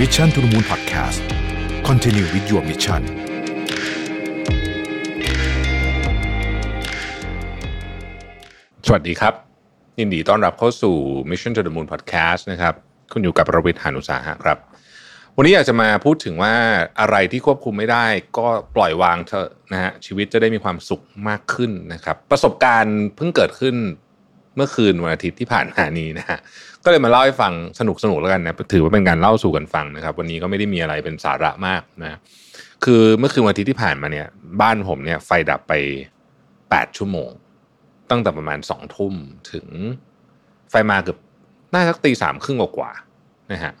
Mission to the Moon Podcast Continue with your mission สวัสดีครับ ยินดีต้อนรับเข้าสู่ Mission to the Moon Podcast นะครับคุณอยู่กับประวิทย์หานุสาหะครับ วันนี้อยากจะมาพูดถึงว่าอะไรที่ควบคุมไม่ได้ ก็ปล่อยวางเถอะนะฮะชีวิตจะได้มีความสุขมากขึ้นนะครับ ประสบการณ์เพิ่งเกิดขึ้น เมื่อคืนวันอาทิตย์ที่ผ่านมานี้นะฮะก็เลยมาเล่าให้ฟังสนุกสนุกแล้วกันนะถือว่าเป็นการเล่าสู่กันฟังนะครับ วันนี้ก็ไม่ได้มีอะไรเป็นสาระมากนะคือเมื่อคืนวันอาทิตย์ที่ผ่านมาเนี่ย บ้านผมเนี่ยไฟดับไปแปดชั่วโมง ตั้งแต่ประมาณสองทุ่มถึงไฟมาเกือบน่าสักตีสามครึ่งกว่าๆนะฮะ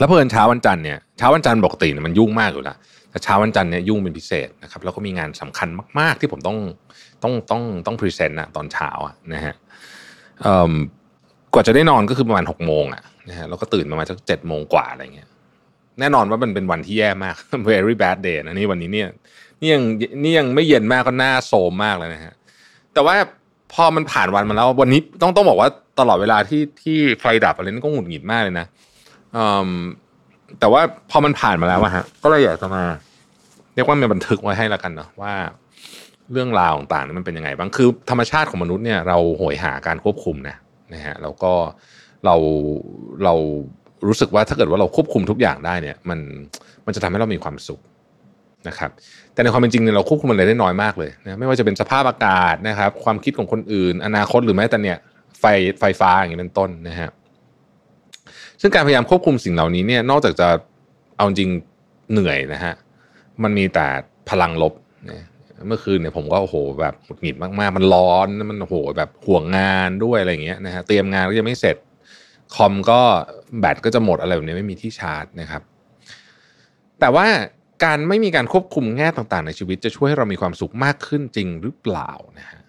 แล้วเพื่อนเช้าวันจันทร์เนี่ยเช้าวันจันทร์ปกติเนี่ยมันยุ่งมากอยู่แล้วแต่เช้าวันจันทร์เนี่ยยุ่งเป็นพิเศษนะครับแล้วก็มีงานสำคัญมาก ๆ ที่ผมต้องต้องต้องต้อง present นะตอนเช้าอะนะฮะกว่าจะได้นอนก็คือประมาณหกโมงอะนะฮะแล้วก็ตื่นประมาณสักเจ็ดโมงกว่าอะไรเงี้ยแน่นอนว่ามันเป็นวันที่แย่มาก very bad day นะนี่วันนี้เนี่ยนี่ยังนี่ยังไม่เย็นมากก็หน้าโทรมมากเลยนะฮะแต่ว่าพอมันผ่านวันมาแล้ววันนี้ต้องต้องบอกว่าตลอดเวลาที่ที่ไฟดับอะไรนี่ก็หงุดหงิดมากเลยนะ แต่ว่าพอมันผ่านมาแล้วอะฮะ ก็เลยอยากจะมา เรียกว่ามีบันทึกไว้ให้แล้วกันเนาะว่า เรื่องราวต่างๆนี่มันเป็นยังไงบ้างคือธรรมชาติของมนุษย์เนี่ยเราโหยหาการควบคุมนะนะฮะแล้วก็เราเรารู้สึกว่าถ้าเกิดว่าเราควบคุมทุกอย่างได้เนี่ย มันมันจะทำให้เรามีความสุขนะครับ แต่ในความเป็นจริงเนี่ยเราควบคุมอะไรได้น้อยมากเลยนะไม่ว่าจะเป็นสภาพอากาศนะครับ ความคิดของคนอื่น อนาคตหรือแม้แต่เนี่ยไฟไฟฟ้าอย่างนี้เป็นต้นนะฮะ ซึ่งการพยายามควบคุมสิ่งเหล่านี้เนี่ยนอกจากจะเอาจริงเหนื่อยนะฮะมันมีแต่พลังลบนะเมื่อคืนเนี่ยผมก็โอ้โหแบบหงุดหงิดมากๆ มันร้อนมันโอ้โหแบบห่วงงานด้วยอะไรอย่างเงี้ยนะฮะเตรียมงานก็ยังไม่เสร็จคอมก็แบตก็จะหมดอะไรแบบนี้ไม่มีที่ชาร์จนะครับ แต่ว่าการไม่มีการควบคุมแง่ต่างๆ ในชีวิตจะช่วยให้เรามีความสุขมากขึ้นจริงหรือเปล่านะฮะ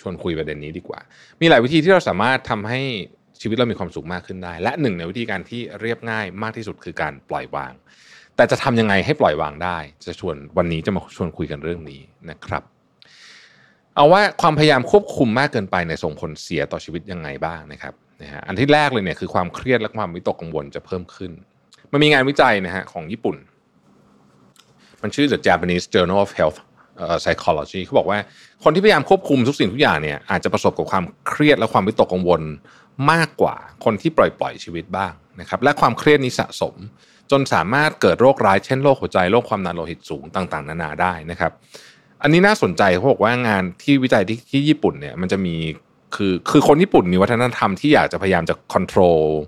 ชวนคุยประเด็นนี้ดีกว่า มีหลายวิธีที่เราสามารถทำให้ ชีวิตเรามีความสุขมากขึ้นได้ และหนึ่งในวิธีการที่เรียบง่ายมากที่สุดคือการปล่อยวาง แต่จะทำยังไงให้ปล่อยวางได้ จะชวนวันนี้จะมาชวนคุยกันเรื่องนี้นะครับ เอาว่าความพยายามควบคุมมากเกินไปในส่งผลเสียต่อชีวิตยังไงบ้างนะครับนะฮะอันที่แรกเลยเนี่ยคือความเครียดและความวิตกกังวลจะเพิ่มขึ้น มันมีงานวิจัยนะฮะของญี่ปุ่น มันชื่อ The Japanese Journal of Health Psychology เขาบอกว่าคนที่พยายามควบคุมทุกสิ่งทุกอย่างเนี่ยอาจจะประสบกับความเครียดและความวิตกกังวล มากกว่าคนที่ปล่อยปล่อยชีวิตบ้างนะครับและความเครียดนี้สะสม จนสามารถเกิดโรคร้ายเช่นโรคหัวใจโรคความดันโลหิตสูงต่างๆ นานาได้นะครับ อันนี้น่าสนใจเขาบอกว่างานที่วิจัยที่ที่ญี่ปุ่นเนี่ยมันจะมีคือคือคนญี่ปุ่นมีวัฒนธรรมที่อยากจะพยายามจะควบคุม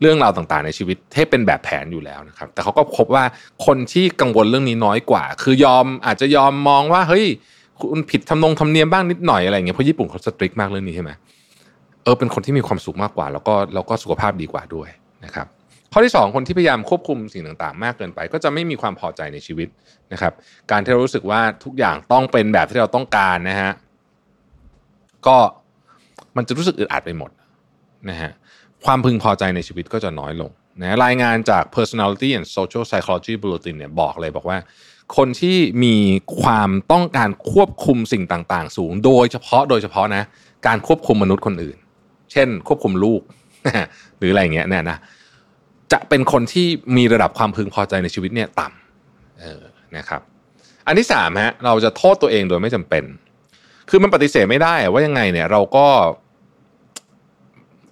เรื่องราวต่างๆ ในชีวิตให้เป็นแบบแผนอยู่แล้วนะครับ แต่เขาก็พบว่าคนที่กังวลเรื่องนี้น้อยกว่า คือยอมอาจจะยอมมองว่าเฮ้ยคุณผิดทำนงทำเนียมบ้างนิดหน่อยอะไรเงี้ยเพราะญี่ปุ่นเขาสตริกมากเรื่องนี้ใช่ไหม เออเป็นคนที่มีความสุขมากกว่า แล้วก็แล้วก็สุขภาพดีกว่าด้วยนะครับข้อที่ 2 คนที่พยายามควบคุมสิ่งต่างๆ มากเกินไป ก็จะไม่มีความพอใจในชีวิตนะครับ การที่เรารู้สึกว่าทุกอย่างต้องเป็นแบบที่เราต้องการนะฮะก็มันจะรู้สึกอึดอัดไปหมดนะฮะความพึงพอใจในชีวิตก็จะน้อยลงนะรายงานจาก personality and social psychology bulletin เนี่ยบอกเลยบอกว่า คนที่มีความต้องการควบคุมสิ่งต่าง ๆ สูง โดยเฉพาะโดยเฉพาะนะการควบคุมมนุษย์คนอื่น เช่น ควบคุมลูก หรืออะไรเงี้ยเนี่ยนะจะเป็นคนที่มีระดับความพึงพอใจในชีวิตเนี่ยต่ำออนะครับ อันที่สามฮะเราจะโทษตัวเองโดยไม่จำเป็น คือมันปฏิเสธไม่ได้ว่ายังไงเนี่ยเราก็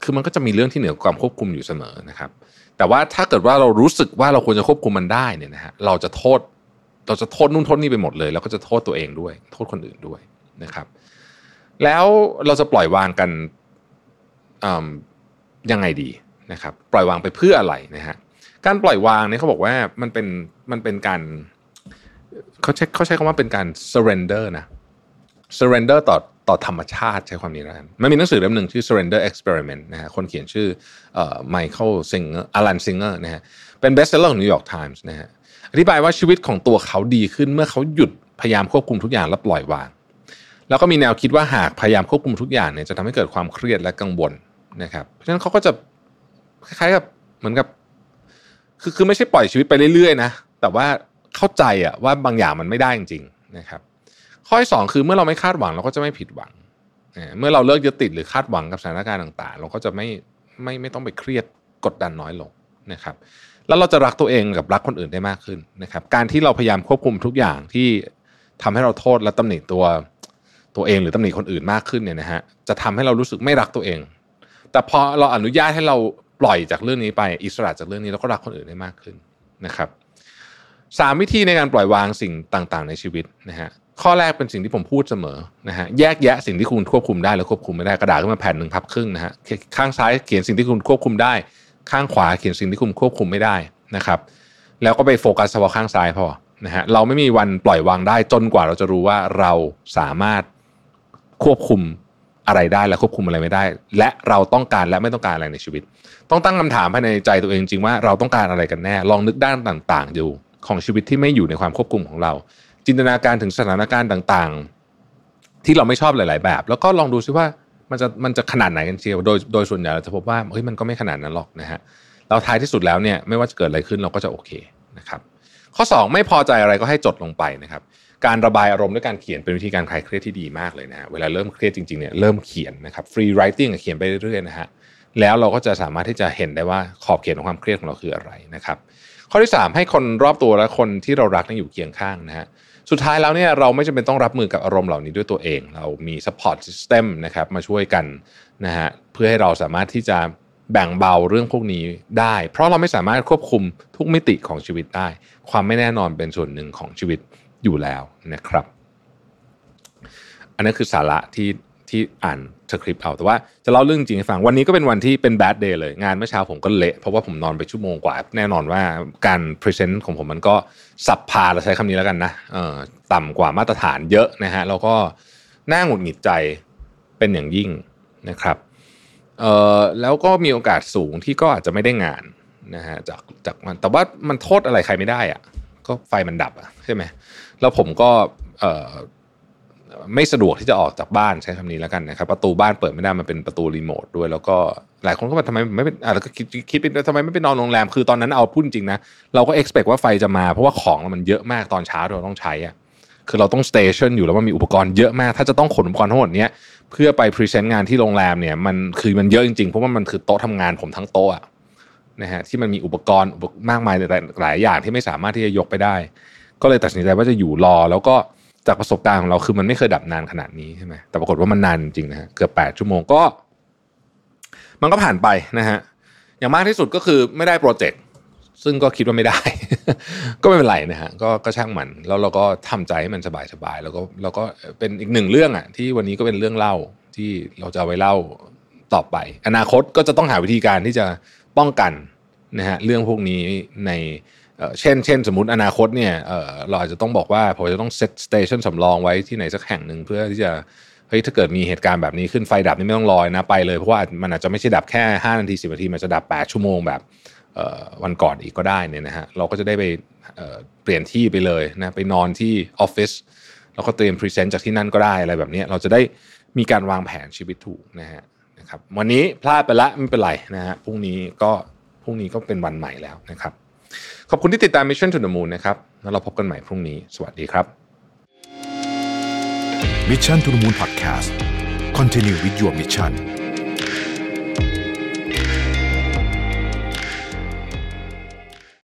คือมันก็จะมีเรื่องที่เหนือความควบคุมอยู่เสมอนะครับ แต่ว่าถ้าเกิดว่าเรารู้สึกว่าเราควรจะควบคุมมันได้เนี่ยนะฮะเราจะโทษเราจะโทษนู่นโทษนี่ไปหมดเลย แล้วก็จะโทษตัวเองด้วย โทษคนอื่นด้วยนะครับ แล้วเราจะปล่อยวางกัน ยังไงดีนะครับปล่อยวางไปเพื่ออะไรนะฮะการปล่อยวางเนี่ยเขาบอกว่ามันเป็นมันเป็นการเขาใช้เขาใช้คำว่าเป็นการ surrender นะ surrender ต่อต่อธรรมชาติใช้ความนี้แล้วกันมันมีหนังสือเล่มหนึ่งชื่อ surrender experiment นะฮะคนเขียนชื่อไมเคิลซิงเกอร์อลันซิงเกอร์นะฮะเป็น best seller ของ New York Times นะฮะอธิบายว่าชีวิตของตัวเขาดีขึ้นเมื่อเขาหยุดพยายามควบคุมทุกอย่างและปล่อยวาง แล้วก็มีแนวคิดว่าหากพยายามควบคุมทุกอย่างเนี่ยจะทำให้เกิดความเครียดและกังวล นะครับเพราะฉะนั้นเขาก็จะคล้ายๆกับเหมือนกับคือคือไม่ใช่ปล่อยชีวิตไปเรื่อยๆนะแต่ว่าเข้าใจอะว่าบางอย่างมันไม่ได้จริงๆนะครับ ข้อที่สองคือเมื่อเราไม่คาดหวังเราก็จะไม่ผิดหวังเมื่อเราเลิกยึดติดหรือคาดหวังกับสถานการณ์ต่างๆ เราก็จะไม่ไม่ไม่ต้องไปเครียดกดดันน้อยลงนะครับ แล้วเราจะรักตัวเองกับรักคนอื่นได้มากขึ้นนะครับ การที่เราพยายามควบคุมทุกอย่างที่ทำให้เราโทษและตำหนิตัวตัวเองหรือตำหนิคนอื่นมากขึ้นเนี่ยนะฮะจะทำให้เรารู้สึกไม่รักตัวเอง แต่พอเราอนุญาตให้เราปล่อยจากเรื่องนี้ไปอิสระจากเรื่องนี้แล้วก็รักคนอื่นได้มากขึ้นนะครับสามวิธีในการปล่อยวางสิ่งต่างๆ ในชีวิตนะฮะข้อแรกเป็นสิ่งที่ผมพูดเสมอนะฮะแยกแยะสิ่งที่คุณควบคุมได้และควบคุมไม่ได้กระดาษขึ้นมาแผ่นหนึ่งพับครึ่งนะฮะข้างซ้ายเขียนสิ่งที่คุณควบคุมได้ ข้างขวาเขียนสิ่งที่คุณควบคุมไม่ได้นะครับ แล้วก็ไปโฟกัสเฉพาะข้างซ้ายพอนะฮะเราไม่มีวันปล่อยวางได้จนกว่าเราจะรู้ว่าเราสามารถควบคุม อะไรได้และควบคุมอะไรไม่ได้ และเราต้องการและไม่ต้องการอะไรในชีวิต ต้องตั้งคำถามภายในใจตัวเองจริงว่าเราต้องการอะไรกันแน่ ลองนึกด้านต่างๆดูของชีวิตที่ไม่อยู่ในความควบคุมของเรา จินตนาการถึงสถานการณ์ต่างๆ ที่เราไม่ชอบหลาย ๆ แบบ แล้วก็ลองดูซิว่ามันจะมันจะขนาดไหนกันเชียวโดยโดยส่วนใหญ่เราจะพบว่าเฮ้ยมันก็ไม่ขนาดนั้นหรอกนะฮะเราท้ายที่สุดแล้วเนี่ยไม่ว่าจะเกิดอะไรขึ้นเราก็จะโอเคนะครับข้อ 2 ไม่พอใจอะไรก็ให้จดลงไปนะครับ การระบายอารมณ์ด้วยการเขียนเป็นวิธีการคลายเครียดที่ดีมากเลยนะเวลาเริ่มเครียดจริงๆเนี่ยเริ่มเขียนนะครับฟรีไรติงเขียนไปเรื่อยๆนะฮะแล้วเราก็จะสามารถที่จะเห็นได้ว่าขอบเขตของความเครียดของเราคืออะไรนะครับข้อที่ 3 ให้คนรอบตัวและคนที่เรารักนี่อยู่เคียงข้างนะฮะสุดท้ายแล้วเนี่ยเราไม่จำเป็นต้องรับมือกับอารมณ์เหล่านี้ด้วยตัวเอง เรามี support system นะครับมาช่วยกันนะฮะเพื่อให้เราสามารถที่จะแบ่งเบาเรื่องพวกนี้ได้ เพราะเราไม่สามารถควบคุมทุกมิติของชีวิตได้ ความไม่แน่นอนเป็นส่วนหนึ่งของชีวิต อยู่แล้วนะครับ อันนั้นคือสาระที่ที่อ่านสคริปต์เอาแต่ว่าจะเล่าเรื่องจริงให้ฟังวันนี้ก็เป็นวันที่เป็น bad day เลย งานเมื่อเช้าผมก็เละ เพราะว่าผมนอนไปชั่วโมงกว่า แน่นอนว่าการ present ของผมมันก็ subpar เราใช้คำนี้แล้วกันนะเออต่ำกว่ามาตรฐานเยอะนะฮะแล้วก็น่าหงุดหงิดใจเป็นอย่างยิ่งนะครับเออแล้วก็มีโอกาสสูงที่ก็อาจจะไม่ได้งานนะฮะจากจากมันแต่ว่ามันโทษอะไรใครไม่ได้อะ ก็ไฟมันดับอะใช่ไหมแล้วผมก็ไม่สะดวกที่จะออกจากบ้านใช้คำนี้แล้วกันนะครับ ประตูบ้านเปิดไม่ได้มันเป็นประตูรีโมทด้วย แล้วก็หลายคนก็บอกทำไมไม่เป็นอ่าแล้วก็คิดคิดไปทำไมไม่ไปนอนโรงแรมคือตอนนั้นเอาพูดจริงนะเราก็ expect ว่าไฟจะมาเพราะว่าของมันเยอะมากตอนเช้าเราต้องใช้อะคือเราต้องสเตชันอยู่แล้วมันมีอุปกรณ์เยอะมาก ถ้าจะต้องขนอุปกรณ์ทั้งหมดนี้เพื่อไปพรีเซนต์งานที่โรงแรมเนี่ยมันคือมันเยอะจริงๆเพราะว่ามันคือโต๊ะทำงานผมทั้งโต๊ะ นะฮะที่มันมีอุปกรณ์มากมายหลายอย่างที่ไม่สามารถที่จะยกไปได้ ก็เลยตัดสินใจว่าจะอยู่รอ แล้วก็จากประสบการณ์ของเราคือมันไม่เคยดับนานขนาดนี้ใช่ไหมแต่ปรากฏว่ามันนานจริงนะฮะเกือบแปดชั่วโมงก็ มันก็ผ่านไปนะฮะอย่างมากที่สุดก็คือไม่ได้โปรเจกต์ซึ่งก็คิดว่าไม่ได้ ก็ไม่เป็นไรนะฮะก็ก็ช่างมันแล้วเราก็ทำใจให้มันสบายๆแล้วก็แล้วก็เป็นอีกหนึ่งเรื่องอะที่วันนี้ก็เป็นเรื่องเล่าที่เราจะเอาไว้เล่าต่อไป อนาคตก็จะต้องหาวิธีการที่จะ ป้องกันนะฮะเรื่องพวกนี้ในเช่นเช่นสมมติอนาคตเนี่ยเราอาจจะต้องบอกว่าผมจะต้องเซตสเตชันสำรองไว้ที่ไหนสักแห่งหนึ่งเพื่อที่จะเฮ้ยถ้าเกิดมีเหตุการณ์แบบนี้ขึ้นไฟดับนี่ไม่ต้องรอยนะไปเลยเพราะว่ามันอาจจะไม่ใช่ดับแค่ 5 นาที 10 นาทีมันจะดับ 8 ชั่วโมงแบบวันก่อนอีกก็ได้เนี่ยนะฮะเราก็จะได้ไปเปลี่ยนที่ไปเลยนะไปนอนที่ออฟฟิศแล้วก็เตรียมพรีเซนต์จากที่นั่นก็ได้อะไรแบบนี้เราจะได้มีการวางแผนชีวิตถูกนะฮะ นะครับวันนี้พลาดไปละไม่เป็นไรนะฮะพรุ่งนี้ก็พรุ่งนี้ก็เป็นวันใหม่แล้วนะครับ ขอบคุณที่ติดตาม Mission to the Moon นะครับแล้วเราพบกันใหม่พรุ่งนี้สวัสดีครับ Mission to the Moon Podcast Continue with your mission